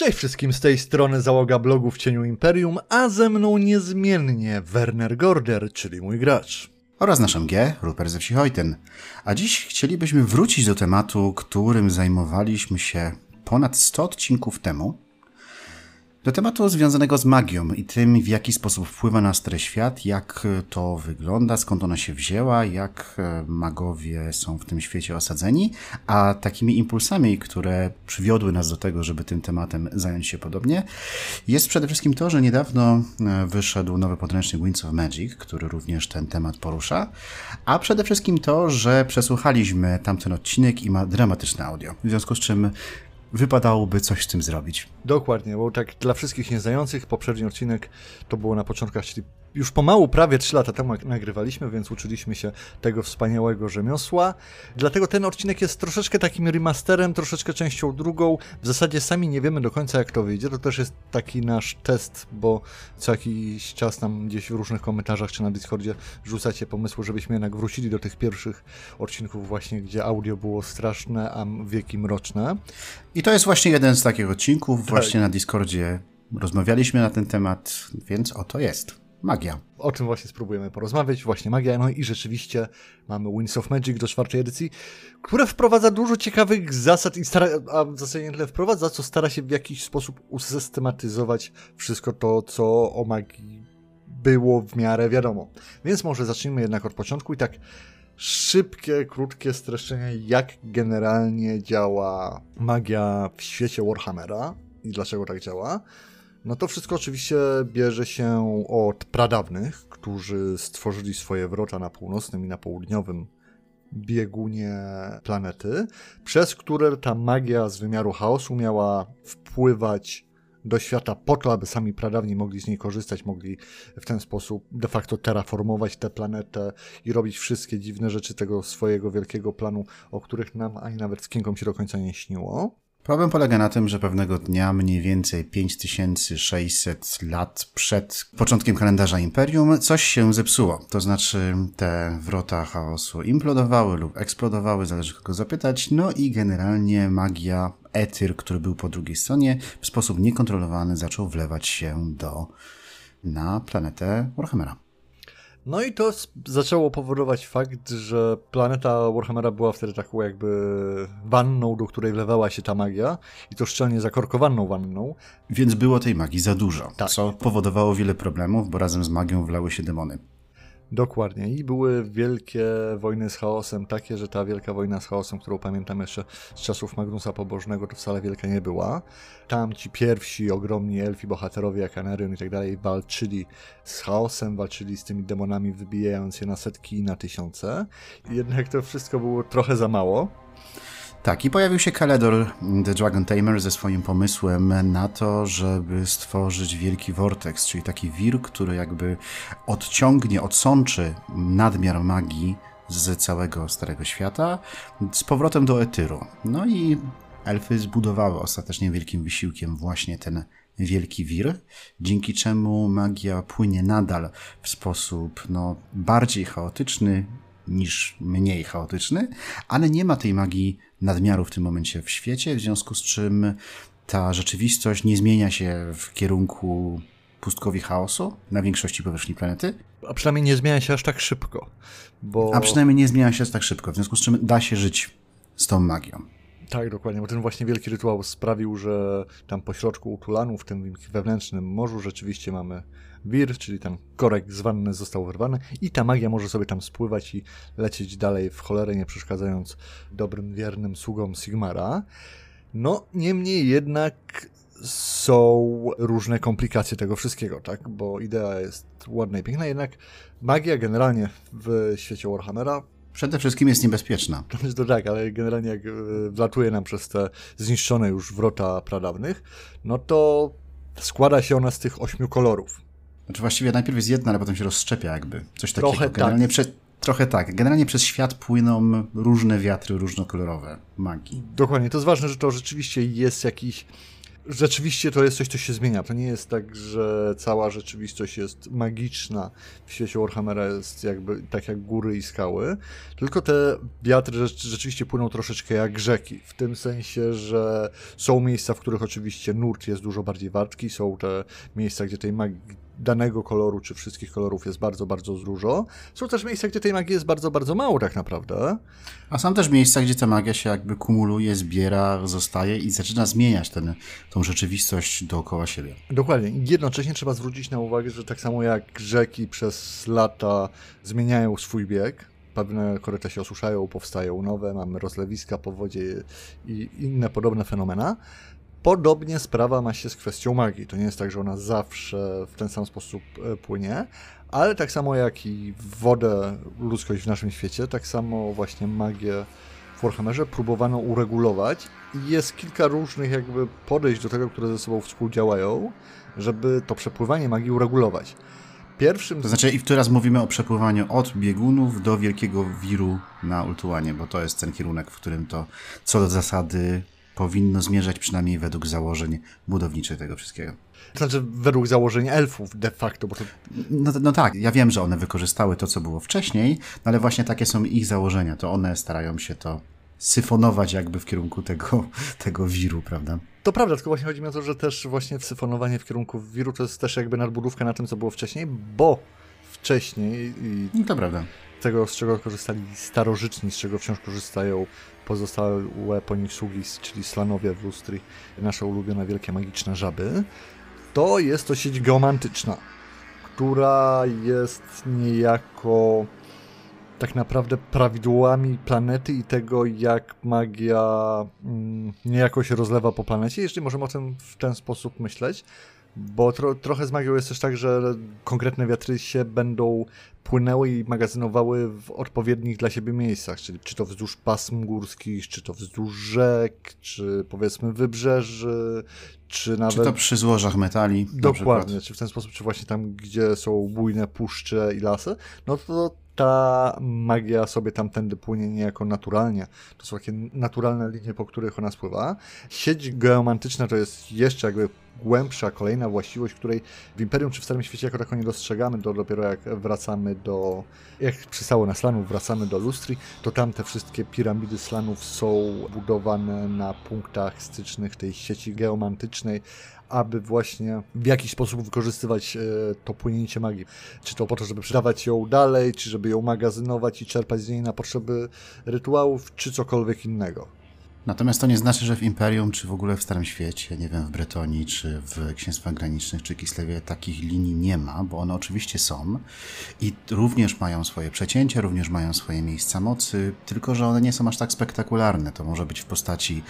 Cześć wszystkim, z tej strony załoga blogu w cieniu Imperium, a ze mną niezmiennie Werner Gorder, czyli mój gracz. Oraz naszym G, Rupert ze. A dziś chcielibyśmy wrócić do tematu, którym zajmowaliśmy się ponad 100 odcinków temu, do tematu związanego z magią i tym, w jaki sposób wpływa na stary świat, jak to wygląda, skąd ona się wzięła, jak e, magowie są w tym świecie osadzeni, a takimi impulsami, które przywiodły nas do tego, żeby tym tematem zająć się podobnie, jest przede wszystkim to, że niedawno e, wyszedł nowy podręcznik Winds of Magic, który również ten temat porusza, a przede wszystkim to, że przesłuchaliśmy tamten odcinek i ma dramatyczne audio, w związku z czym wypadałoby coś z tym zrobić. Dokładnie, bo tak dla wszystkich nieznających, poprzedni odcinek to było na początkach, czyli już pomału, prawie 3 lata temu nagrywaliśmy, więc uczyliśmy się tego wspaniałego rzemiosła. Dlatego ten odcinek jest troszeczkę takim remasterem, troszeczkę częścią drugą. W zasadzie sami nie wiemy do końca, jak to wyjdzie. To też jest taki nasz test, bo co jakiś czas nam gdzieś w różnych komentarzach czy na Discordzie rzucacie pomysły, żebyśmy jednak wrócili do tych pierwszych odcinków, właśnie gdzie audio było straszne, a wieki mroczne. I to jest właśnie jeden z takich odcinków. Tak. Właśnie na Discordzie rozmawialiśmy na ten temat, więc oto jest magia. O czym właśnie spróbujemy porozmawiać, właśnie magia. No i rzeczywiście mamy Winds of Magic do czwartej edycji, która wprowadza dużo ciekawych zasad i stara, a w zasadzie nie tyle wprowadza, co stara się w jakiś sposób usystematyzować wszystko to, co o magii było w miarę wiadomo. Więc może zacznijmy jednak od początku i tak szybkie, krótkie streszczenie, jak generalnie działa magia w świecie Warhammera i dlaczego tak działa. No to wszystko oczywiście bierze się od pradawnych, którzy stworzyli swoje wrota na północnym i na południowym biegunie planety, przez które ta magia z wymiaru chaosu miała wpływać do świata po to, aby sami pradawni mogli z niej korzystać, mogli w ten sposób de facto terraformować tę planetę i robić wszystkie dziwne rzeczy tego swojego wielkiego planu, o których nam ani nawet z się do końca nie śniło. Problem polega na tym, że pewnego dnia, mniej więcej 5600 lat przed początkiem kalendarza Imperium, coś się zepsuło. To znaczy, te wrota chaosu implodowały lub eksplodowały, zależy kogo zapytać. No i generalnie magia, etyr, który był po drugiej stronie, w sposób niekontrolowany zaczął wlewać się do na planetę Warhammera. No i to zaczęło powodować fakt, że planeta Warhammera była wtedy taką jakby wanną, do której wlewała się ta magia i to szczelnie zakorkowaną wanną. Więc było tej magii za dużo, tak. co powodowało wiele problemów, bo razem z magią wlały się demony. Dokładnie. I były wielkie wojny z chaosem, takie, że ta wielka wojna z chaosem, którą pamiętam jeszcze z czasów Magnusa Pobożnego, to wcale wielka nie była. Tam ci pierwsi ogromni elfi, bohaterowie jak Anarion i tak dalej walczyli z chaosem, walczyli z tymi demonami, wybijając je na setki i na tysiące. Jednak to wszystko było trochę za mało. Tak, i pojawił się Kaledor The Dragon Tamer ze swoim pomysłem na to, żeby stworzyć wielki vortex, czyli taki wir, który jakby odciągnie, odsączy nadmiar magii z całego Starego Świata z powrotem do Etyru. No i elfy zbudowały ostatecznie wielkim wysiłkiem właśnie ten wielki wir, dzięki czemu magia płynie nadal w sposób no, bardziej chaotyczny niż mniej chaotyczny, ale nie ma tej magii nadmiaru w tym momencie w świecie, w związku z czym ta rzeczywistość nie zmienia się w kierunku pustkowi chaosu na większości powierzchni planety. A przynajmniej nie zmienia się aż tak szybko. Bo... A przynajmniej nie zmienia się aż tak szybko, w związku z czym da się żyć z tą magią. Tak, dokładnie, bo ten właśnie wielki rytuał sprawił, że tam po środku Utulanu, w tym wewnętrznym morzu, rzeczywiście mamy wir, czyli ten korek z wanny został wyrwany i ta magia może sobie tam spływać i lecieć dalej w cholerę, nie przeszkadzając dobrym, wiernym sługom Sigmara. No, niemniej jednak są różne komplikacje tego wszystkiego, tak? Bo idea jest ładna i piękna, jednak magia generalnie w świecie Warhammera Przede wszystkim jest niebezpieczna. To tak, ale generalnie jak e, wlatuje nam przez te zniszczone już wrota pradawnych, no to składa się ona z tych ośmiu kolorów. Znaczy właściwie najpierw jest jedna, ale potem się rozszczepia jakby. Coś takiego. Trochę Generalnie tak. Prze... Trochę tak. Generalnie przez świat płyną różne wiatry różnokolorowe magii. Dokładnie. To jest ważne, że to rzeczywiście jest jakiś rzeczywiście to jest coś, co się zmienia. To nie jest tak, że cała rzeczywistość jest magiczna. W świecie Warhammera jest jakby tak jak góry i skały, tylko te wiatry rzeczywiście płyną troszeczkę jak rzeki. W tym sensie, że są miejsca, w których oczywiście nurt jest dużo bardziej wartki, są te miejsca, gdzie tej magii danego koloru, czy wszystkich kolorów jest bardzo, bardzo dużo. Są też miejsca, gdzie tej magii jest bardzo, bardzo mało tak naprawdę. A są też miejsca, gdzie ta magia się jakby kumuluje, zbiera, zostaje i zaczyna zmieniać ten, tą rzeczywistość dookoła siebie. Dokładnie. Jednocześnie trzeba zwrócić na uwagę, że tak samo jak rzeki przez lata zmieniają swój bieg, pewne koryta się osuszają, powstają nowe, mamy rozlewiska po wodzie i inne podobne fenomena, Podobnie sprawa ma się z kwestią magii. To nie jest tak, że ona zawsze w ten sam sposób e, płynie, ale tak samo jak i wodę, ludzkość w naszym świecie, tak samo właśnie magię w Warhammerze próbowano uregulować i jest kilka różnych jakby podejść do tego, które ze sobą współdziałają, żeby to przepływanie magii uregulować. Pierwszym... To znaczy, i teraz mówimy o przepływaniu od biegunów do wielkiego wiru na Ultuanie, bo to jest ten kierunek, w którym to co do zasady powinno zmierzać przynajmniej według założeń budowniczych tego wszystkiego. Znaczy według założeń elfów de facto, bo to... No, no, tak, ja wiem, że one wykorzystały to, co było wcześniej, no ale właśnie takie są ich założenia, to one starają się to syfonować jakby w kierunku tego, tego wiru, prawda? To prawda, tylko właśnie chodzi mi o to, że też właśnie syfonowanie w kierunku wiru to jest też jakby nadbudówka na tym, co było wcześniej, bo wcześniej i no to prawda. Tego, z czego korzystali starożytni, z czego wciąż korzystają pozostałe po nich sługi, czyli slanowie w lustri, nasze ulubione wielkie magiczne żaby, to jest to sieć geomantyczna, która jest niejako tak naprawdę prawidłami planety i tego, jak magia mm, niejako się rozlewa po planecie, jeśli możemy o tym w ten sposób myśleć. Bo tro, trochę z magią jest też tak, że konkretne wiatry się będą płynęły i magazynowały w odpowiednich dla siebie miejscach, czyli czy to wzdłuż pasm górskich, czy to wzdłuż rzek, czy powiedzmy wybrzeży, czy nawet... Czy to przy złożach metali. Dokładnie, czy w ten sposób, czy właśnie tam, gdzie są bujne puszcze i lasy, no to ta magia sobie tamtędy płynie niejako naturalnie. To są takie naturalne linie, po których ona spływa. Sieć geomantyczna to jest jeszcze jakby głębsza, kolejna właściwość, której w Imperium czy w Starym Świecie jako tako nie dostrzegamy, to dopiero jak wracamy do, jak przystało na Slanów, wracamy do Lustri, to tam te wszystkie piramidy Slanów są budowane na punktach stycznych tej sieci geomantycznej, aby właśnie w jakiś sposób wykorzystywać e, to płynięcie magii. Czy to po to, żeby sprzedawać ją dalej, czy żeby ją magazynować i czerpać z niej na potrzeby rytuałów, czy cokolwiek innego. Natomiast to nie znaczy, że w Imperium, czy w ogóle w Starym Świecie, nie wiem, w Bretonii, czy w Księstwach Granicznych, czy Kislewie takich linii nie ma, bo one oczywiście są i również mają swoje przecięcia, również mają swoje miejsca mocy, tylko że one nie są aż tak spektakularne. To może być w postaci,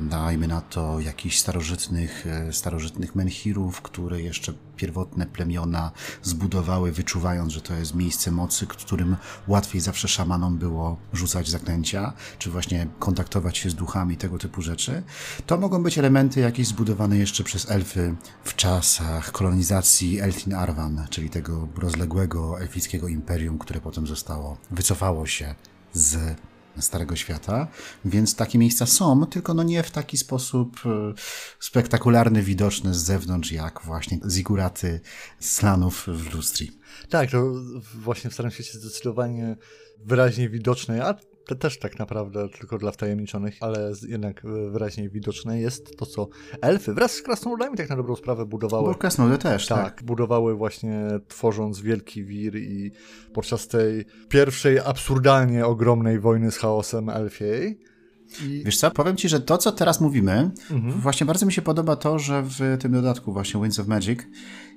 dajmy na to, jakichś starożytnych, e, starożytnych menhirów, które jeszcze pierwotne plemiona zbudowały, wyczuwając, że to jest miejsce mocy, którym łatwiej zawsze szamanom było rzucać zaklęcia, czy właśnie kontaktować się z duchami, tego typu rzeczy. To mogą być elementy jakieś zbudowane jeszcze przez elfy w czasach kolonizacji Elfin Arvan, czyli tego rozległego elfickiego imperium, które potem zostało, wycofało się z Starego Świata, więc takie miejsca są, tylko no nie w taki sposób e, spektakularny, widoczny z zewnątrz, jak właśnie ziguraty slanów w Lustri. Tak, to właśnie w Starym Świecie zdecydowanie wyraźnie widoczne, a to też tak naprawdę tylko dla wtajemniczonych, ale jednak wyraźnie widoczne jest to, co elfy wraz z krasnoludami tak na dobrą sprawę budowały. Bo krasnoludy też, tak, tak. budowały właśnie tworząc wielki wir i podczas tej pierwszej absurdalnie ogromnej wojny z chaosem elfiej i... Wiesz co, powiem ci, że to, co teraz mówimy, mhm. właśnie bardzo mi się podoba to, że w tym dodatku właśnie Winds of Magic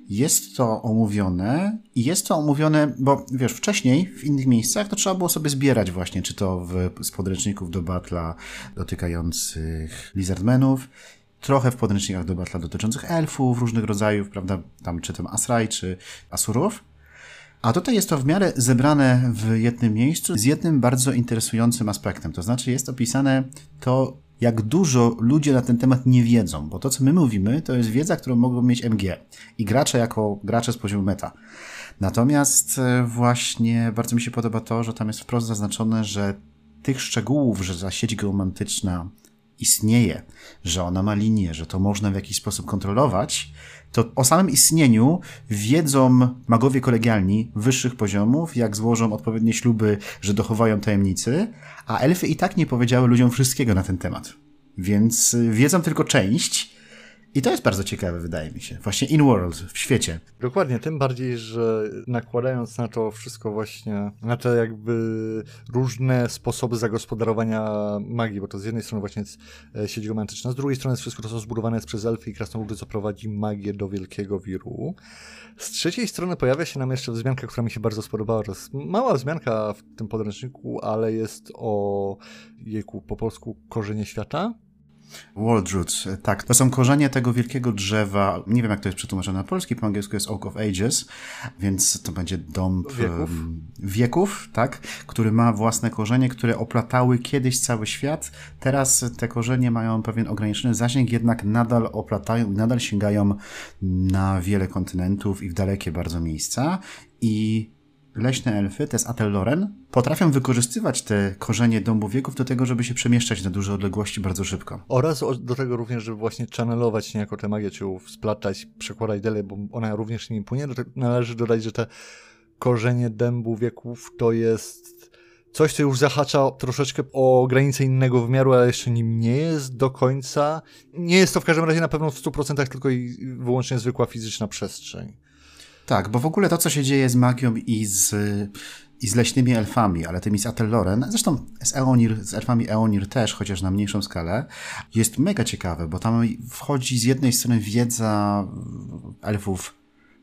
jest to omówione i jest to omówione, bo wiesz, wcześniej w innych miejscach to trzeba było sobie zbierać właśnie, czy to w, z podręczników do batla dotykających Lizardmenów, trochę w podręcznikach do batla dotyczących elfów różnych rodzajów, prawda, tam czy tam Asraj, czy Asurów. A tutaj jest to w miarę zebrane w jednym miejscu z jednym bardzo interesującym aspektem. To znaczy jest opisane to, jak dużo ludzie na ten temat nie wiedzą, bo to, co my mówimy, to jest wiedza, którą mogą mieć MG i gracze jako gracze z poziomu meta. Natomiast e, właśnie bardzo mi się podoba to, że tam jest wprost zaznaczone, że tych szczegółów, że za sieć geomantyczna istnieje, że ona ma linię, że to można w jakiś sposób kontrolować, to o samym istnieniu wiedzą magowie kolegialni wyższych poziomów, jak złożą odpowiednie śluby, że dochowają tajemnicy, a elfy i tak nie powiedziały ludziom wszystkiego na ten temat. Więc wiedzą tylko część, i to jest bardzo ciekawe, wydaje mi się. Właśnie in-world, w świecie. Dokładnie, tym bardziej, że nakładając na to wszystko właśnie, na te jakby różne sposoby zagospodarowania magii, bo to z jednej strony właśnie jest e, sieć romantyczna, z drugiej strony jest wszystko to, co zbudowane jest przez elfy i krasnoludy, co prowadzi magię do wielkiego wiru. Z trzeciej strony pojawia się nam jeszcze wzmianka, która mi się bardzo spodobała. To jest mała wzmianka w tym podręczniku, ale jest o jejku, po polsku korzenie świata World Roots, tak. To są korzenie tego wielkiego drzewa. Nie wiem, jak to jest przetłumaczone na polski, po angielsku jest Oak of Ages, więc to będzie dąb wieków, wieków tak, który ma własne korzenie, które oplatały kiedyś cały świat. Teraz te korzenie mają pewien ograniczony zasięg, jednak nadal oplatają, nadal sięgają na wiele kontynentów i w dalekie bardzo miejsca. I leśne elfy, to jest Atelloren, potrafią wykorzystywać te korzenie dąbu wieków do tego, żeby się przemieszczać na duże odległości bardzo szybko. Oraz do tego również, żeby właśnie channelować niejako tę magię, czy splatać, przekładać dalej, bo ona również nimi płynie. Należy dodać, że te korzenie dębu wieków to jest coś, co już zahacza troszeczkę o granicę innego wymiaru, ale jeszcze nim nie jest do końca. Nie jest to w każdym razie na pewno w 100% tylko i wyłącznie zwykła fizyczna przestrzeń. Tak, bo w ogóle to, co się dzieje z magią i z, i z leśnymi elfami, ale tymi z Atelloren, zresztą z, Eonir, z elfami Eonir też, chociaż na mniejszą skalę, jest mega ciekawe, bo tam wchodzi z jednej strony wiedza elfów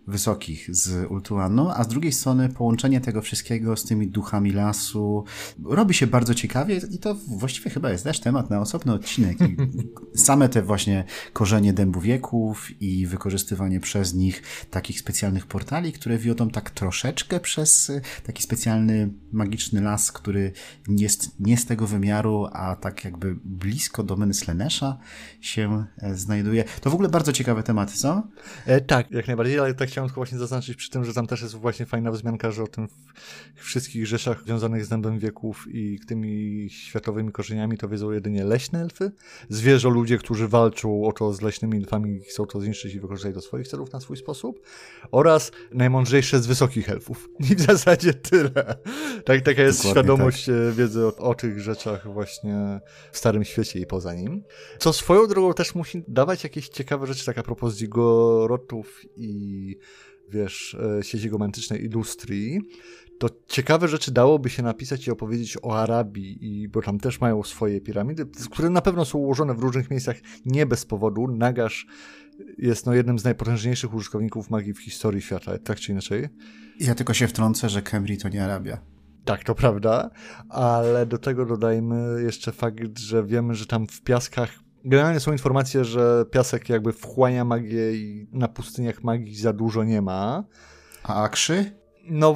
wysokich z Ultuanu, a z drugiej strony połączenie tego wszystkiego z tymi duchami lasu robi się bardzo ciekawie i to właściwie chyba jest też temat na osobny odcinek. I same te właśnie korzenie dębu wieków i wykorzystywanie przez nich takich specjalnych portali, które wiodą tak troszeczkę przez taki specjalny magiczny las, który jest nie z tego wymiaru, a tak jakby blisko domeny Slenesha się e, znajduje. To w ogóle bardzo ciekawe tematy, co? E, tak, jak najbardziej, ale tak chciałem tylko właśnie zaznaczyć przy tym, że tam też jest właśnie fajna wzmianka, że o tym wszystkich rzeczach związanych z dębem wieków i tymi światowymi korzeniami to wiedzą jedynie leśne elfy, zwierzę ludzie, którzy walczą o to z leśnymi elfami chcą to zniszczyć i wykorzystać do swoich celów na swój sposób oraz najmądrzejsze z wysokich elfów. I w zasadzie tyle. Tak, taka jest Dokładnie świadomość tak. E, wiedzy o, o tych rzeczach właśnie w Starym Świecie i poza nim. Co swoją drogą też musi dawać jakieś ciekawe rzeczy, tak a propos zigorotów i wiesz, e, sieci romantycznej Illustrii, to ciekawe rzeczy dałoby się napisać i opowiedzieć o Arabii, i, bo tam też mają swoje piramidy, które na pewno są ułożone w różnych miejscach nie bez powodu. Nagash jest no, jednym z najpotężniejszych użytkowników magii w historii świata, tak czy inaczej. Ja tylko się wtrącę, że Kemri to nie Arabia. Tak, to prawda, ale do tego dodajmy jeszcze fakt, że wiemy, że tam w piaskach Generalnie są informacje, że piasek jakby wchłania magię i na pustyniach magii za dużo nie ma. A akrzy? No,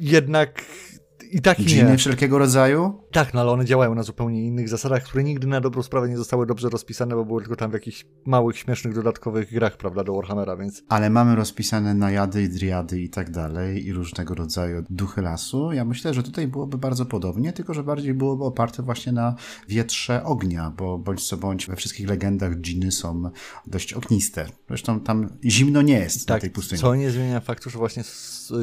jednak i tak Dżiny nie. wszelkiego rodzaju? Tak, no ale one działają na zupełnie innych zasadach, które nigdy na dobrą sprawę nie zostały dobrze rozpisane, bo były tylko tam w jakichś małych, śmiesznych, dodatkowych grach, prawda, do Warhammera, więc... Ale mamy rozpisane najady i driady i tak dalej i różnego rodzaju duchy lasu. Ja myślę, że tutaj byłoby bardzo podobnie, tylko że bardziej byłoby oparte właśnie na wietrze ognia, bo bądź co bądź we wszystkich legendach dżiny są dość ogniste. Zresztą tam zimno nie jest tak, na tej pustyni. co nie zmienia faktu, że właśnie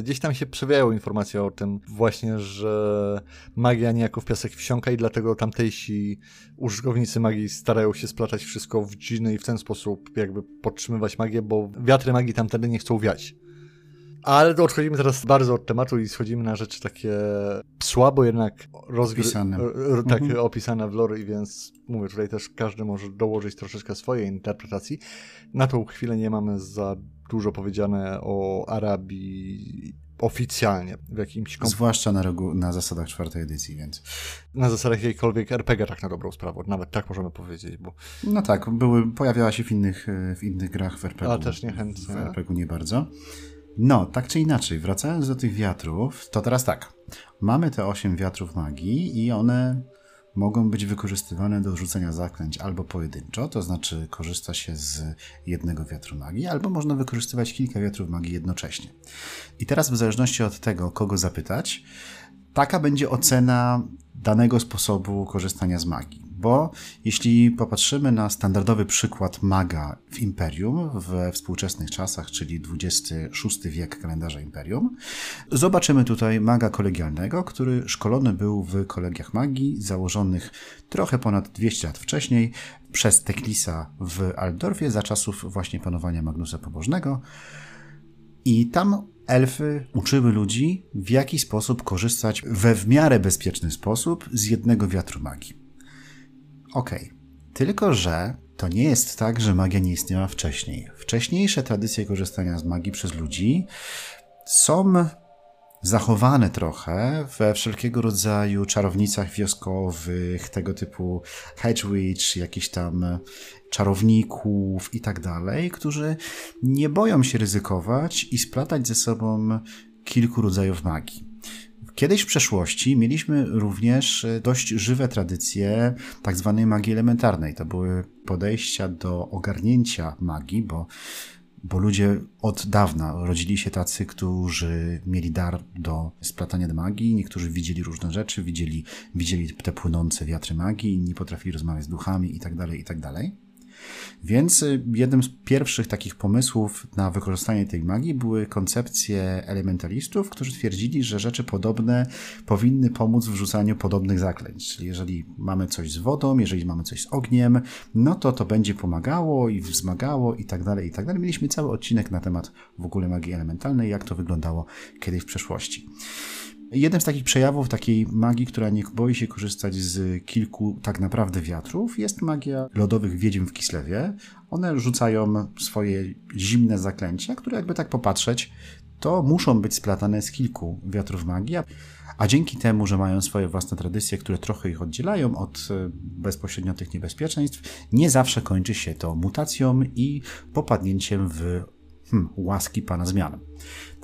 gdzieś tam się przewijają informacje o tym właśnie, że magia niejako w piasek wsiąka i dlatego tamtejsi użytkownicy magii starają się splatać wszystko w dżiny i w ten sposób jakby podtrzymywać magię, bo wiatry magii tamtędy nie chcą wiać. Ale odchodzimy teraz bardzo od tematu i schodzimy na rzeczy takie słabo jednak rozpisane. Tak, mhm. opisane w lore, i więc mówię, tutaj też każdy może dołożyć troszeczkę swojej interpretacji. Na tą chwilę nie mamy za dużo powiedziane o Arabii oficjalnie w jakimś... Komp- Zwłaszcza na, na zasadach czwartej edycji, więc... Na zasadach jakiejkolwiek RPG tak na dobrą sprawę, nawet tak możemy powiedzieć, bo... No tak, były, pojawiała się w innych, w innych grach w RPG. A też niechętnie. W RPG nie bardzo. No, tak czy inaczej, wracając do tych wiatrów, to teraz tak. Mamy te osiem wiatrów magii i one mogą być wykorzystywane do rzucenia zaklęć albo pojedynczo, to znaczy korzysta się z jednego wiatru magii, albo można wykorzystywać kilka wiatrów magii jednocześnie. I teraz w zależności od tego, kogo zapytać, taka będzie ocena danego sposobu korzystania z magii bo jeśli popatrzymy na standardowy przykład maga w Imperium we współczesnych czasach, czyli XXVI wiek kalendarza Imperium, zobaczymy tutaj maga kolegialnego, który szkolony był w kolegiach magii, założonych trochę ponad 200 lat wcześniej przez Teklisa w Aldorfie za czasów właśnie panowania Magnusa Pobożnego. I tam elfy uczyły ludzi, w jaki sposób korzystać we w miarę bezpieczny sposób z jednego wiatru magii. Okej, okay. tylko że to nie jest tak, że magia nie istniała wcześniej. Wcześniejsze tradycje korzystania z magii przez ludzi są zachowane trochę we wszelkiego rodzaju czarownicach wioskowych, tego typu Hedge Witch, jakichś tam czarowników i tak dalej, którzy nie boją się ryzykować i splatać ze sobą kilku rodzajów magii. Kiedyś w przeszłości mieliśmy również dość żywe tradycje tak zwanej magii elementarnej. To były podejścia do ogarnięcia magii, bo bo ludzie od dawna rodzili się tacy, którzy mieli dar do splatania magii, niektórzy widzieli różne rzeczy, widzieli, widzieli te płynące wiatry magii, inni potrafili rozmawiać z duchami i tak Więc y, jednym z pierwszych takich pomysłów na wykorzystanie tej magii były koncepcje elementalistów, którzy twierdzili, że rzeczy podobne powinny pomóc w rzucaniu podobnych zaklęć. Czyli jeżeli mamy coś z wodą, jeżeli mamy coś z ogniem, no to to będzie pomagało i wzmagało i tak dalej, i tak dalej. Mieliśmy cały odcinek na temat w ogóle magii elementalnej, jak to wyglądało kiedyś w przeszłości. Jednym z takich przejawów takiej magii, która nie boi się korzystać z kilku tak naprawdę wiatrów, jest magia lodowych wiedźm w Kislewie. One rzucają swoje zimne zaklęcia, które jakby tak popatrzeć, to muszą być splatane z kilku wiatrów magii, a dzięki temu, że mają swoje własne tradycje, które trochę ich oddzielają od e, bezpośrednio tych niebezpieczeństw, nie zawsze kończy się to mutacją i popadnięciem w hmm, łaski pana zmian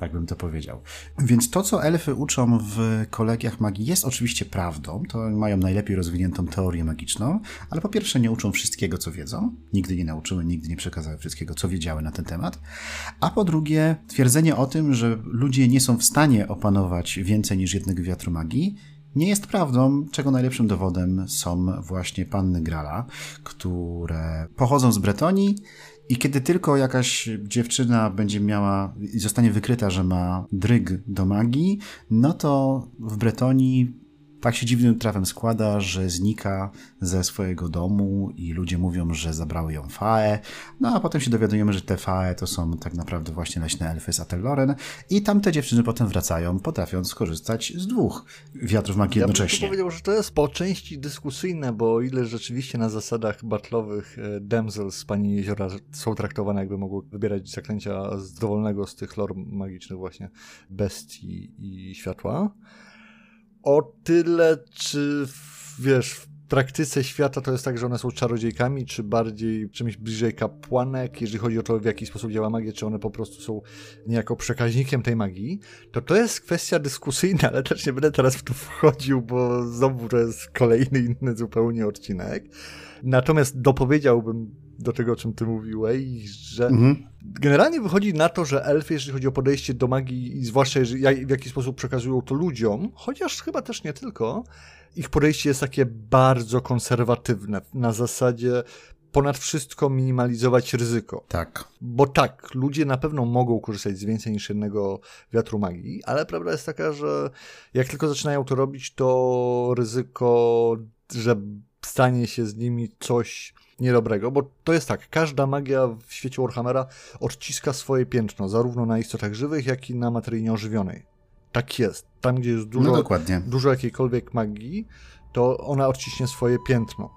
tak bym to powiedział. Więc to, co elfy uczą w kolegiach magii jest oczywiście prawdą, to mają najlepiej rozwiniętą teorię magiczną, ale po pierwsze nie uczą wszystkiego, co wiedzą, nigdy nie nauczyły, nigdy nie przekazały wszystkiego, co wiedziały na ten temat, a po drugie twierdzenie o tym, że ludzie nie są w stanie opanować więcej niż jednego wiatru magii, nie jest prawdą, czego najlepszym dowodem są właśnie panny Grala, które pochodzą z Bretonii i kiedy tylko jakaś dziewczyna będzie miała i zostanie wykryta, że ma dryg do magii, no to w Bretonii tak się dziwnym trafem składa, że znika ze swojego domu i ludzie mówią, że zabrały ją Fae, no a potem się dowiadujemy, że te Fae to są tak naprawdę właśnie leśne elfy z Atelloren i tamte dziewczyny potem wracają, potrafiąc skorzystać z dwóch wiatrów magii ja jednocześnie. Ja bym powiedział, że to jest po części dyskusyjne, bo o ile rzeczywiście na zasadach battlowych e, damsels z Pani Jeziora są traktowane jakby mogły wybierać zaklęcia z dowolnego z tych lor magicznych właśnie bestii i światła, o tyle, czy wiesz, w praktyce świata to jest tak, że one są czarodziejkami, czy bardziej czymś bliżej kapłanek, jeżeli chodzi o to, w jaki sposób działa magia, czy one po prostu są niejako przekaźnikiem tej magii, to to jest kwestia dyskusyjna, ale też nie będę teraz w to wchodził, bo znowu to jest kolejny inny zupełnie odcinek. Natomiast dopowiedziałbym do tego, o czym ty mówiłeś, że mhm. generalnie wychodzi na to, że elfy, jeżeli chodzi o podejście do magii i zwłaszcza w jaki sposób przekazują to ludziom, chociaż chyba też nie tylko, ich podejście jest takie bardzo konserwatywne, na zasadzie ponad wszystko minimalizować ryzyko. Tak. Bo tak, ludzie na pewno mogą korzystać z więcej niż jednego wiatru magii, ale prawda jest taka, że jak tylko zaczynają to robić, to ryzyko, że stanie się z nimi coś niedobrego, bo to jest tak, każda magia w świecie Warhammera odciska swoje piętno, zarówno na istotach żywych, jak i na materii nieożywionej. Tak jest. Tam, gdzie jest dużo, no dużo jakiejkolwiek magii, to ona odciśnie swoje piętno.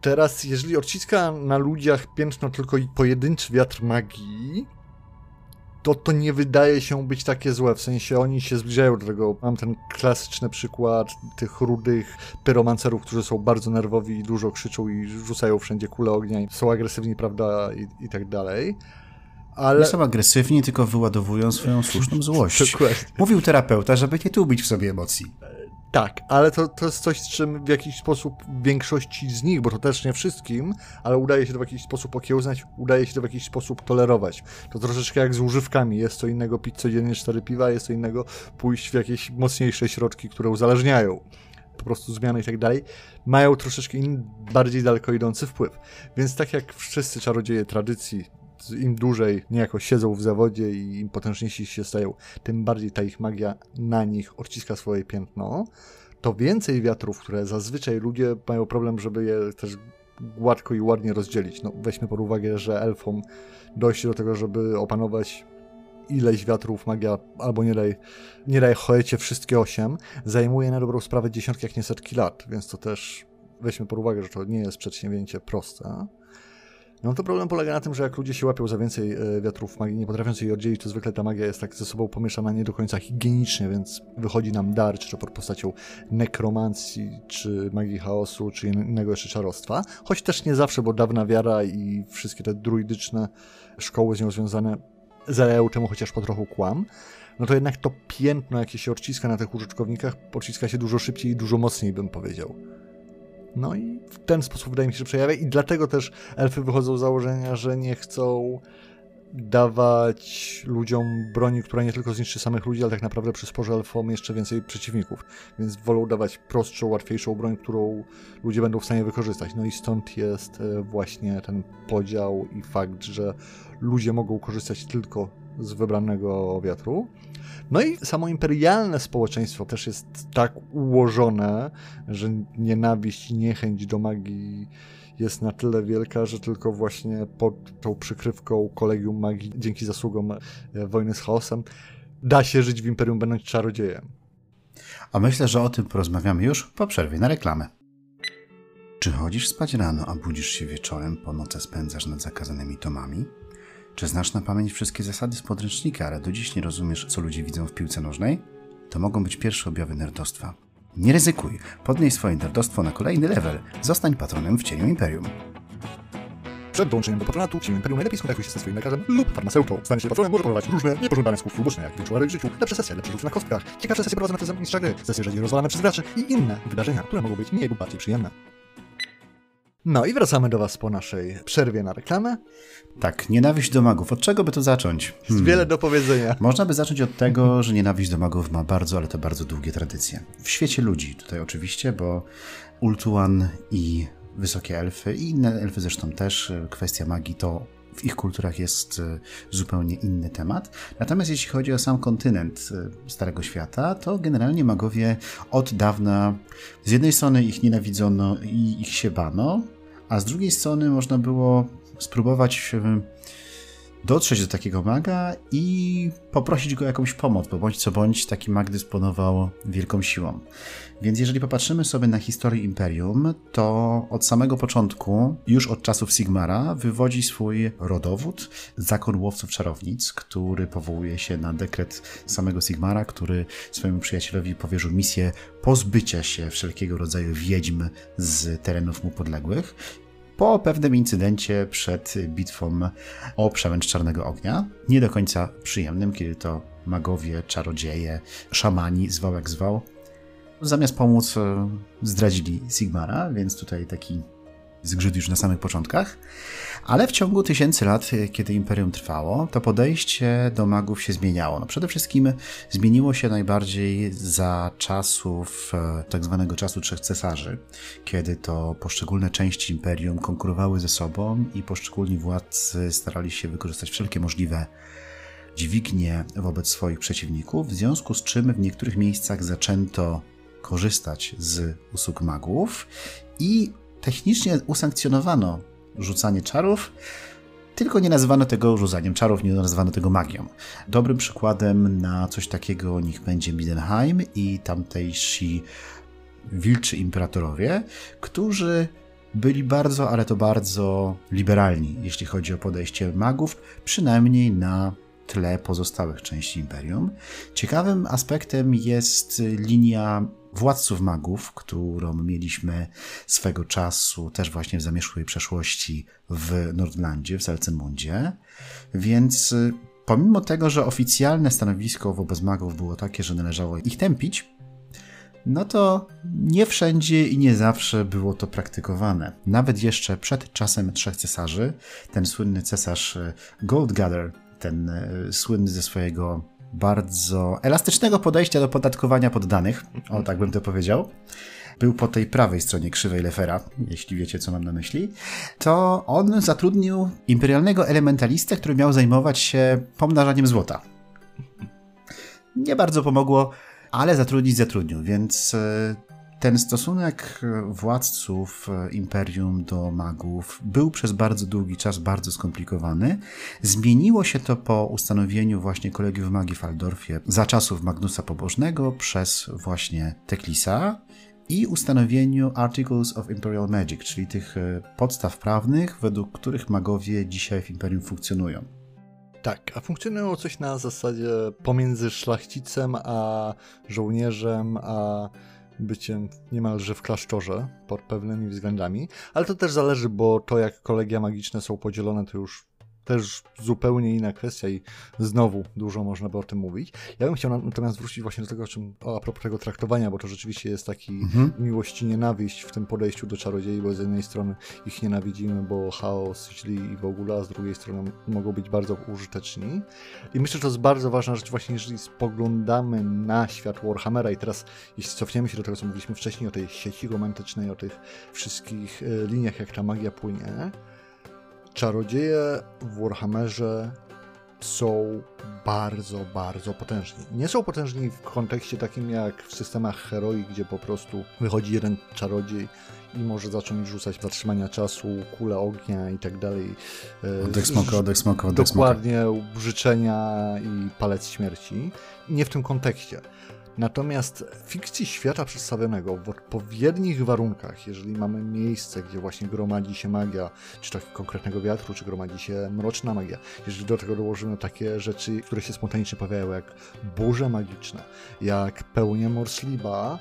Teraz, jeżeli odciska na ludziach piętno tylko pojedynczy wiatr magii, to to nie wydaje się być takie złe, w sensie oni się zbliżają do tego. Mam ten klasyczny przykład tych rudych pyromancerów, którzy są bardzo nerwowi i dużo krzyczą i rzucają wszędzie kule ognia i są agresywni, prawda, i, i tak dalej. Ale... Nie są agresywni, tylko wyładowują swoją słuszną złość. Mówił terapeuta, żeby nie tubić w sobie emocji. Tak, ale to, to jest coś, z czym w jakiś sposób większości z nich, bo to też nie wszystkim, ale udaje się to w jakiś sposób okiełznać, udaje się to w jakiś sposób tolerować. To troszeczkę jak z używkami. Jest to innego pić codziennie cztery piwa, jest to innego pójść w jakieś mocniejsze środki, które uzależniają. po prostu zmiany i tak dalej, mają troszeczkę in, bardziej daleko idący wpływ. Więc tak jak wszyscy czarodzieje tradycji, im dłużej niejako siedzą w zawodzie i im potężniejsi się stają, tym bardziej ta ich magia na nich odciska swoje piętno, to więcej wiatrów, które zazwyczaj ludzie mają problem, żeby je też gładko i ładnie rozdzielić. No, weźmy pod uwagę, że elfom dojść do tego, żeby opanować ileś wiatrów magia, albo nie daj, nie daj choecie wszystkie osiem, zajmuje na dobrą sprawę dziesiątki, jak nie setki lat, więc to też weźmy pod uwagę, że to nie jest przedsięwzięcie proste. No to problem polega na tym, że jak ludzie się łapią za więcej e, wiatrów magii, nie potrafiąc jej oddzielić, to zwykle ta magia jest tak ze sobą pomieszana nie do końca higienicznie, więc wychodzi nam dar, czy to pod postacią nekromancji, czy magii chaosu, czy innego jeszcze czarostwa. Choć też nie zawsze, bo dawna wiara i wszystkie te druidyczne szkoły z nią związane zaleją temu chociaż po trochu kłam. No to jednak to piętno, jakie się odciska na tych użytkownikach, odciska się dużo szybciej i dużo mocniej, bym powiedział. No i w ten sposób wydaje mi się, że przejawia i dlatego też elfy wychodzą z założenia, że nie chcą dawać ludziom broni, która nie tylko zniszczy samych ludzi, ale tak naprawdę przysporzy elfom jeszcze więcej przeciwników. Więc wolą dawać prostszą, łatwiejszą broń, którą ludzie będą w stanie wykorzystać. No i stąd jest e, właśnie ten podział i fakt, że ludzie mogą korzystać tylko z wybranego wiatru. No i samo imperialne społeczeństwo też jest tak ułożone, że nienawiść i niechęć do magii jest na tyle wielka, że tylko właśnie pod tą przykrywką kolegium magii, dzięki zasługom e, wojny z chaosem, da się żyć w imperium będąc czarodziejem. A myślę, że o tym porozmawiamy już po przerwie na reklamę. Czy chodzisz spać rano, a budzisz się wieczorem, po nocy spędzasz nad zakazanymi tomami? Czy znasz na pamięć wszystkie zasady z podręcznika, ale do dziś nie rozumiesz, co ludzie widzą w piłce nożnej? To mogą być pierwsze objawy nerdostwa. Nie ryzykuj, podnieś swoje nerdostwo na kolejny level. Zostań patronem w cieniu Imperium. Przed dołączeniem do patronatu cieniu Imperium najlepiej skontaktuj się ze swoim lekarzem lub farmaceutą. Stanie się patronem może powodować różne niepożądane skutki uboczne, jak wyczułary w życiu, lepsze sesje, lepsze rzuty na kostkach, ciekawsze sesje prowadzone przez mistrza gry, sesje rzadziej rozwalane przez graczy i inne wydarzenia, które mogą być mniej lub bardziej przyjemne. No i wracamy do Was po naszej przerwie na reklamę. Tak, nienawiść do magów. Od czego by tu zacząć? Jest hmm. wiele do powiedzenia. Można by zacząć od tego, że nienawiść do magów ma bardzo, ale to bardzo długie tradycje. W świecie ludzi tutaj oczywiście, bo Ultuan i wysokie elfy i inne elfy zresztą też, kwestia magii to w ich kulturach jest e, zupełnie inny temat. Natomiast jeśli chodzi o sam kontynent e, Starego Świata, to generalnie magowie od dawna z jednej strony ich nienawidzono i ich się bano, a z drugiej strony można było spróbować dotrzeć do takiego maga i poprosić go o jakąś pomoc, bo bądź co bądź taki mag dysponował wielką siłą. Więc jeżeli popatrzymy sobie na historię Imperium, to od samego początku, już od czasów Sigmara, wywodzi swój rodowód, zakon łowców czarownic, który powołuje się na dekret samego Sigmara, który swojemu przyjacielowi powierzył misję pozbycia się wszelkiego rodzaju wiedźm z terenów mu podległych po pewnym incydencie przed bitwą o przemęcz Czarnego Ognia. Nie do końca przyjemnym, kiedy to magowie, czarodzieje, szamani, zwał jak zwał, zamiast pomóc e, zdradzili Sigmara, więc tutaj taki zgrzyt już na samych początkach. Ale w ciągu tysięcy lat, e, kiedy imperium trwało, to podejście do magów się zmieniało. No przede wszystkim zmieniło się najbardziej za czasów e, tak zwanego czasu trzech cesarzy, kiedy to poszczególne części imperium konkurowały ze sobą i poszczególni władcy starali się wykorzystać wszelkie możliwe dźwignie wobec swoich przeciwników, w związku z czym w niektórych miejscach zaczęto korzystać z usług magów i technicznie usankcjonowano rzucanie czarów, tylko nie nazywano tego rzucaniem czarów, nie nazywano tego magią. Dobrym przykładem na coś takiego niech będzie Midenheim i tamtejsi wilczy imperatorowie, którzy byli bardzo, ale to bardzo liberalni, jeśli chodzi o podejście magów, przynajmniej na tle pozostałych części imperium. Ciekawym aspektem jest linia władców magów, którą mieliśmy swego czasu też właśnie w zamieszłej przeszłości w Nordlandzie, w Salcemundzie. Więc y, pomimo tego, że oficjalne stanowisko wobec magów było takie, że należało ich tępić, no to nie wszędzie i nie zawsze było to praktykowane. Nawet jeszcze przed czasem trzech cesarzy, ten słynny cesarz y, Goldgather, ten y, słynny ze swojego bardzo elastycznego podejścia do podatkowania poddanych, o tak bym to powiedział, był po tej prawej stronie krzywej Lefera, jeśli wiecie, co mam na myśli, to on zatrudnił imperialnego elementalistę, który miał zajmować się pomnażaniem złota. Nie bardzo pomogło, ale zatrudnić zatrudnił, więc e, ten stosunek władców e, imperium do magów był przez bardzo długi czas bardzo skomplikowany. Zmieniło się to po ustanowieniu właśnie kolegiów magii w Aldorfie za czasów Magnusa Pobożnego przez właśnie Teklisa i ustanowieniu Articles of Imperial Magic, czyli tych e, podstaw prawnych, według których magowie dzisiaj w imperium funkcjonują. Tak, a funkcjonowało coś na zasadzie pomiędzy szlachcicem a żołnierzem, a byciem niemalże w klasztorze pod pewnymi względami, ale to też zależy, bo to jak kolegia magiczne są podzielone, to już też zupełnie inna kwestia i znowu dużo można by o tym mówić. Ja bym chciał natomiast wrócić właśnie do tego, o czym, o, a propos tego traktowania, bo to rzeczywiście jest taki mhm. miłość i nienawiść w tym podejściu do czarodziei, bo z jednej strony ich nienawidzimy, bo chaos, źli i w ogóle, a z drugiej strony mogą być bardzo użyteczni. I myślę, że to jest bardzo ważna rzecz właśnie, jeżeli spoglądamy na świat Warhammera i teraz, jeśli cofniemy się do tego, co mówiliśmy wcześniej, o tej sieci romantycznej, o tych wszystkich e, liniach, jak ta magia płynie, Czarodzieje w Warhammerze są bardzo, bardzo potężni. Nie są potężni w kontekście takim jak w systemach heroi, gdzie po prostu wychodzi jeden czarodziej i może zacząć rzucać zatrzymania czasu, kule ognia i tak dalej. E, oddech smoka, oddech smoka, oddech Dokładnie, życzenia i palec śmierci. Nie w tym kontekście. Natomiast w fikcji świata przedstawionego w odpowiednich warunkach, jeżeli mamy miejsce, gdzie właśnie gromadzi się magia, czy to konkretnego wiatru, czy gromadzi się mroczna magia, jeżeli do tego dołożymy takie rzeczy, które się spontanicznie pojawiają, jak burze magiczne, jak pełnia morsliba,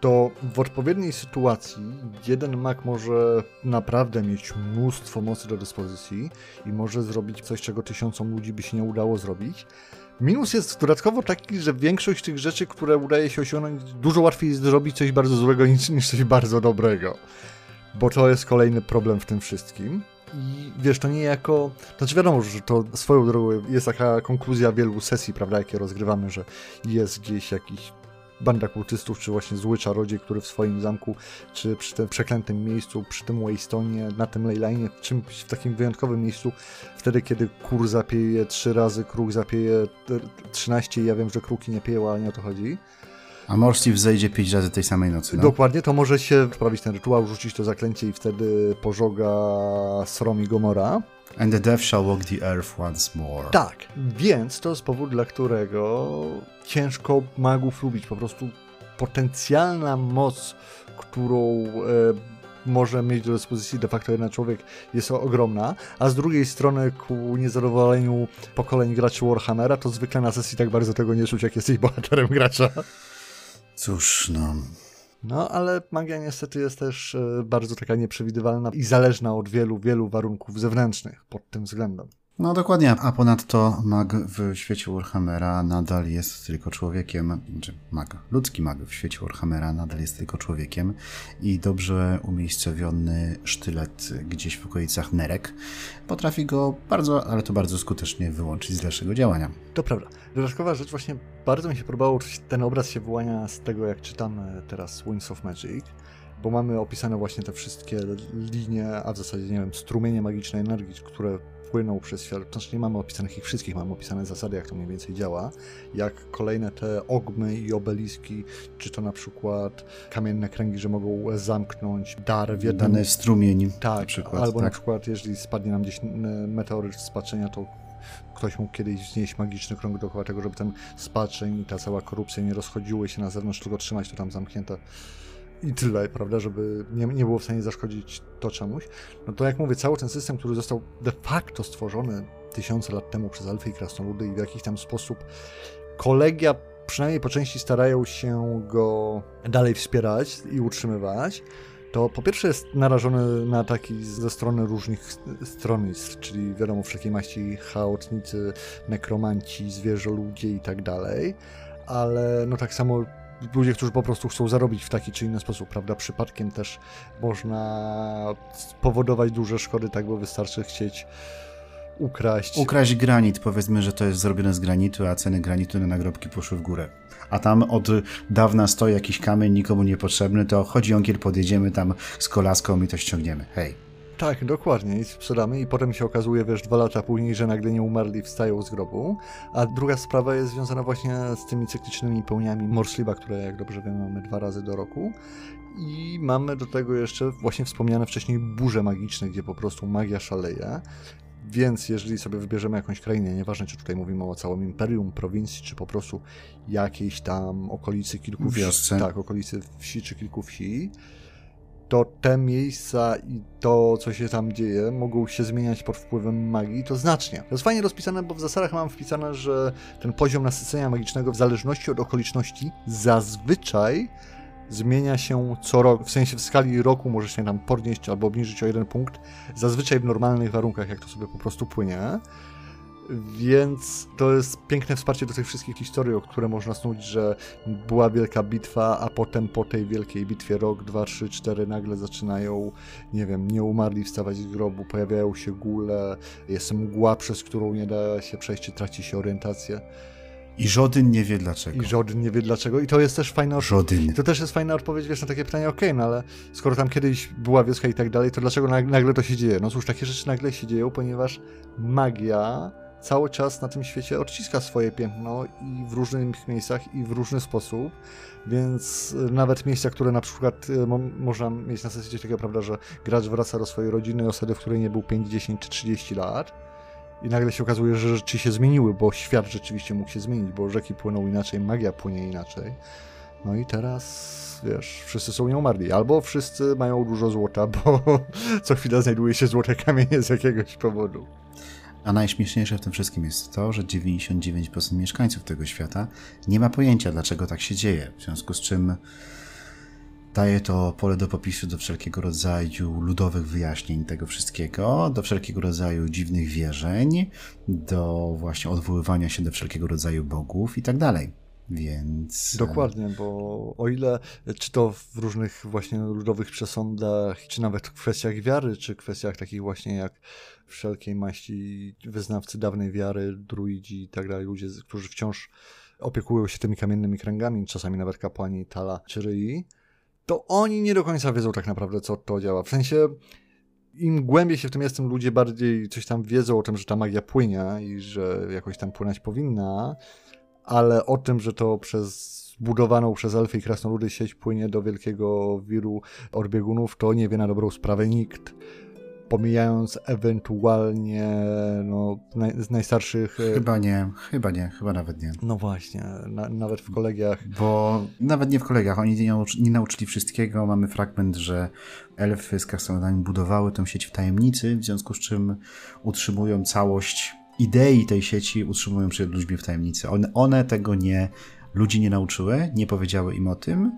to w odpowiedniej sytuacji jeden mak może naprawdę mieć mnóstwo mocy do dyspozycji i może zrobić coś, czego tysiącom ludzi by się nie udało zrobić, Minus jest dodatkowo taki, że większość tych rzeczy, które udaje się osiągnąć, dużo łatwiej jest zrobić coś bardzo złego niż, niż coś bardzo dobrego. Bo to jest kolejny problem w tym wszystkim. I wiesz, to nie jako. Znaczy, wiadomo, że to swoją drogą jest taka konkluzja wielu sesji, prawda, jakie rozgrywamy, że jest gdzieś jakiś banda kultystów, czy właśnie zły czarodziej, który w swoim zamku, czy przy tym przeklętym miejscu, przy tym Waystonie, na tym Leyline, w czymś w takim wyjątkowym miejscu, wtedy kiedy kur zapieje trzy razy, kruk zapieje 13 i ja wiem, że kruki nie pieją, ale nie o to chodzi. A Morsi wzejdzie pięć razy tej samej nocy. No? Dokładnie, to może się wprawić ten rytuał, rzucić to zaklęcie i wtedy pożoga Srom i Gomora. And the death shall walk the earth once more. Tak, więc to jest powód, dla którego ciężko magów lubić. Po prostu potencjalna moc, którą e, może mieć do dyspozycji de facto jeden człowiek jest ogromna, a z drugiej strony ku niezadowoleniu pokoleń graczy Warhammera to zwykle na sesji tak bardzo tego nie czuć, jak jesteś bohaterem gracza. Cóż, no... No, ale magia niestety jest też e, bardzo taka nieprzewidywalna i zależna od wielu, wielu warunków zewnętrznych pod tym względem. No dokładnie, a ponadto mag w świecie Warhammera nadal jest tylko człowiekiem, znaczy mag, ludzki mag w świecie Warhammera nadal jest tylko człowiekiem i dobrze umiejscowiony sztylet gdzieś w okolicach nerek potrafi go bardzo, ale to bardzo skutecznie wyłączyć z dalszego działania. To prawda. Dodatkowa rzecz, właśnie bardzo mi się podobało, ten obraz się wyłania z tego, jak czytamy teraz Wings of Magic, bo mamy opisane właśnie te wszystkie linie, a w zasadzie, nie wiem, strumienie magicznej energii, które płyną przez świat. Znaczy nie mamy opisanych ich wszystkich, mamy opisane zasady, jak to mniej więcej działa, jak kolejne te ogmy i obeliski, czy to na przykład kamienne kręgi, że mogą zamknąć dar w jednym... Dany strumień tak, na przykład. Albo tak. na przykład, jeżeli spadnie nam gdzieś meteoryt z patrzenia, to ktoś mógł kiedyś wznieść magiczny krąg dookoła tego, żeby ten spaczeń i ta cała korupcja nie rozchodziły się na zewnątrz, tylko trzymać to tam zamknięte i tyle, prawda, żeby nie, nie było w stanie zaszkodzić to czemuś, no to jak mówię, cały ten system, który został de facto stworzony tysiące lat temu przez Alfy i Krasnoludy i w jakiś tam sposób kolegia przynajmniej po części starają się go dalej wspierać i utrzymywać, to po pierwsze jest narażony na ataki ze strony różnych stronnictw, czyli wiadomo wszelkiej maści chaotnicy, nekromanci, zwierzoludzie i tak dalej, ale no tak samo ludzie, którzy po prostu chcą zarobić w taki czy inny sposób, prawda? Przypadkiem też można spowodować duże szkody, tak, bo wystarczy chcieć ukraść. Ukraść granit, powiedzmy, że to jest zrobione z granitu, a ceny granitu na nagrobki poszły w górę. A tam od dawna stoi jakiś kamień nikomu niepotrzebny, to chodzi onkiel, podjedziemy tam z kolaską i to ściągniemy. Hej. Tak, dokładnie. I sprzedamy i potem się okazuje, wiesz, dwa lata później, że nagle nie umarli, wstają z grobu. A druga sprawa jest związana właśnie z tymi cyklicznymi pełniami Morsliba, które, jak dobrze wiemy, mamy dwa razy do roku. I mamy do tego jeszcze właśnie wspomniane wcześniej burze magiczne, gdzie po prostu magia szaleje. Więc jeżeli sobie wybierzemy jakąś krainę, nieważne czy tutaj mówimy o całym imperium, prowincji, czy po prostu jakiejś tam okolicy kilku Wiosce. wsi, tak, okolicy wsi czy kilku wsi, to te miejsca i to, co się tam dzieje, mogą się zmieniać pod wpływem magii, to znacznie. To jest fajnie rozpisane, bo w zasadach mam wpisane, że ten poziom nasycenia magicznego w zależności od okoliczności zazwyczaj zmienia się co rok, w sensie w skali roku może się tam podnieść albo obniżyć o jeden punkt, zazwyczaj w normalnych warunkach, jak to sobie po prostu płynie. Więc to jest piękne wsparcie do tych wszystkich historii, o które można snuć, że była wielka bitwa, a potem po tej wielkiej bitwie rok, dwa, trzy, cztery nagle zaczynają, nie wiem, nie umarli wstawać z grobu, pojawiają się góle, jest mgła, przez którą nie da się przejść, traci się orientację. I żaden nie wie dlaczego. I żaden nie wie dlaczego. I to jest też fajna Żaden. To też jest fajna odpowiedź, wiesz, na takie pytanie, okej, okay, no ale skoro tam kiedyś była wioska i tak dalej, to dlaczego nagle to się dzieje? No cóż, takie rzeczy nagle się dzieją, ponieważ magia cały czas na tym świecie odciska swoje piętno i w różnych miejscach i w różny sposób, więc nawet miejsca, które na przykład mo można mieć na coś takiego, prawda, że gracz wraca do swojej rodziny, osady, w której nie był 5, 10 czy 30 lat i nagle się okazuje, że rzeczy się zmieniły, bo świat rzeczywiście mógł się zmienić, bo rzeki płyną inaczej, magia płynie inaczej. No i teraz, wiesz, wszyscy są nieumarli. Albo wszyscy mają dużo złota, bo co chwila znajduje się złote kamienie z jakiegoś powodu. A najśmieszniejsze w tym wszystkim jest to, że 99% mieszkańców tego świata nie ma pojęcia, dlaczego tak się dzieje. W związku z czym daje to pole do popisu do wszelkiego rodzaju ludowych wyjaśnień tego wszystkiego, do wszelkiego rodzaju dziwnych wierzeń, do właśnie odwoływania się do wszelkiego rodzaju bogów i tak dalej. Więc. Dokładnie, bo o ile czy to w różnych właśnie ludowych przesądach, czy nawet w kwestiach wiary, czy kwestiach takich właśnie jak wszelkiej maści wyznawcy dawnej wiary, druidzi i tak dalej, ludzie, którzy wciąż opiekują się tymi kamiennymi kręgami, czasami nawet kapłani Tala czy Ryi, to oni nie do końca wiedzą tak naprawdę, co to działa. W sensie im głębiej się w tym jestem, ludzie bardziej coś tam wiedzą o tym, że ta magia płynie i że jakoś tam płynąć powinna, ale o tym, że to przez zbudowaną przez elfy i krasnoludy sieć płynie do wielkiego wiru odbiegunów, to nie wie na dobrą sprawę nikt pomijając ewentualnie no, naj, z najstarszych. E, chyba nie, chyba nie, chyba nawet nie. No właśnie, na, nawet w kolegiach. Bo nawet nie w kolegiach, oni nie, nauczy, nie nauczyli wszystkiego. Mamy fragment, że elfy z krasnoludami budowały tę sieć w tajemnicy, w związku z czym utrzymują całość idei tej sieci, utrzymują przed ludźmi w tajemnicy. One, one tego nie, ludzi nie nauczyły, nie powiedziały im o tym,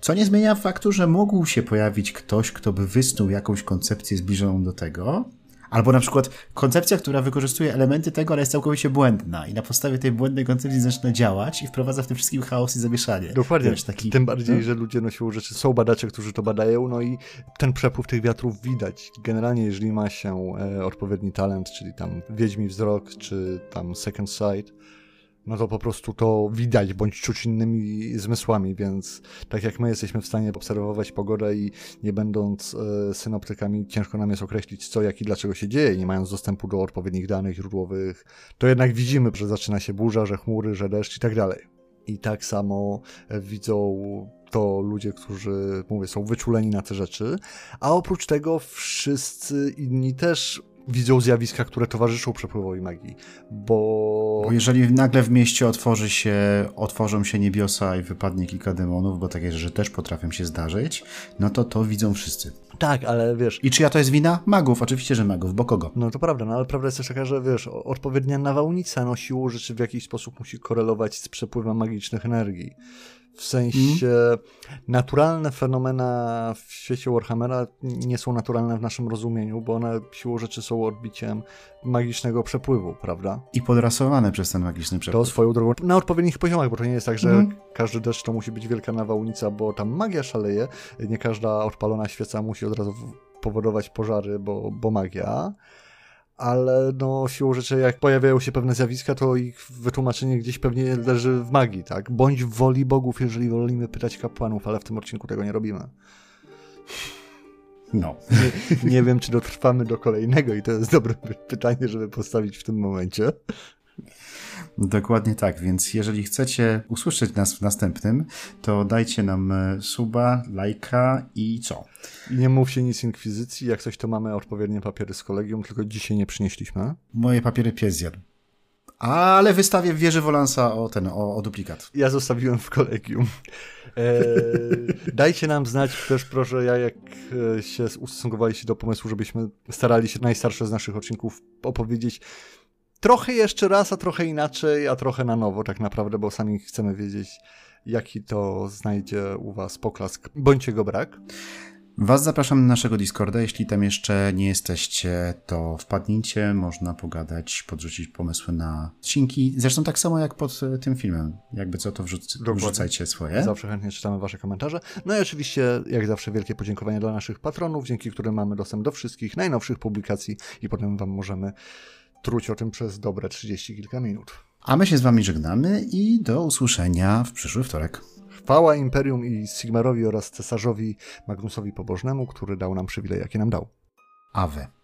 co nie zmienia faktu, że mógł się pojawić ktoś, kto by wysnuł jakąś koncepcję zbliżoną do tego, Albo na przykład koncepcja, która wykorzystuje elementy tego, ale jest całkowicie błędna i na podstawie tej błędnej koncepcji zaczyna działać i wprowadza w tym wszystkim chaos i zamieszanie. Dokładnie. Wiesz, taki... Tym bardziej, no? że ludzie no, siłą rzeczy są badacze, którzy to badają, no i ten przepływ tych wiatrów widać. Generalnie, jeżeli ma się e, odpowiedni talent, czyli tam wiedźmi wzrok, czy tam second sight, no to po prostu to widać, bądź czuć innymi zmysłami, więc tak jak my jesteśmy w stanie obserwować pogodę i nie będąc e, synoptykami, ciężko nam jest określić co, jak i dlaczego się dzieje, nie mając dostępu do odpowiednich danych źródłowych, to jednak widzimy, że zaczyna się burza, że chmury, że deszcz i tak dalej. I tak samo e, widzą to ludzie, którzy, mówię, są wyczuleni na te rzeczy, a oprócz tego wszyscy inni też widzą zjawiska, które towarzyszą przepływowi magii, bo... bo... jeżeli nagle w mieście otworzy się, otworzą się niebiosa i wypadnie kilka demonów, bo takie rzeczy też potrafią się zdarzyć, no to to widzą wszyscy. Tak, ale wiesz... I czyja to jest wina? Magów, oczywiście, że magów, bo kogo? No to prawda, no ale prawda jest też taka, że wiesz, odpowiednia nawałnica no siłą rzeczy w jakiś sposób musi korelować z przepływem magicznych energii. W sensie mm. naturalne fenomena w świecie Warhammera nie są naturalne w naszym rozumieniu, bo one siłą rzeczy są odbiciem magicznego przepływu, prawda? I podrasowane przez ten magiczny przepływ. To swoją drogą na odpowiednich poziomach, bo to nie jest tak, że mm. każdy deszcz to musi być wielka nawałnica, bo tam magia szaleje. Nie każda odpalona świeca musi od razu powodować pożary, bo, bo magia ale no siłą rzeczy jak pojawiają się pewne zjawiska, to ich wytłumaczenie gdzieś pewnie leży w magii, tak? Bądź w woli bogów, jeżeli wolimy pytać kapłanów, ale w tym odcinku tego nie robimy. No. Nie, nie wiem, czy dotrwamy do kolejnego i to jest dobre pytanie, żeby postawić w tym momencie. Dokładnie tak, więc jeżeli chcecie usłyszeć nas w następnym, to dajcie nam e, suba, lajka i co? I nie mówcie nic inkwizycji, jak coś to mamy odpowiednie papiery z kolegium, tylko dzisiaj nie przynieśliśmy. Moje papiery pies zjadł. Ale wystawię w wieży Wolansa o ten, o, o duplikat. Ja zostawiłem w kolegium. E, dajcie nam znać też proszę, ja jak e, się ustosunkowaliście do pomysłu, żebyśmy starali się najstarsze z naszych odcinków opowiedzieć trochę jeszcze raz, a trochę inaczej, a trochę na nowo tak naprawdę, bo sami chcemy wiedzieć, jaki to znajdzie u was poklask, bądź jego brak. Was zapraszam na naszego Discorda. Jeśli tam jeszcze nie jesteście, to wpadnijcie, można pogadać, podrzucić pomysły na odcinki. Zresztą tak samo jak pod e, tym filmem. Jakby co, to wrzuc wrzucajcie swoje. Zawsze chętnie czytamy wasze komentarze. No i oczywiście, jak zawsze, wielkie podziękowania dla naszych patronów, dzięki którym mamy dostęp do wszystkich najnowszych publikacji i potem wam możemy truć o tym przez dobre 30 kilka minut. A my się z wami żegnamy i do usłyszenia w przyszły wtorek. Chwała Imperium i Sigmarowi oraz cesarzowi Magnusowi Pobożnemu, który dał nam przywilej, jakie nam dał. Awe.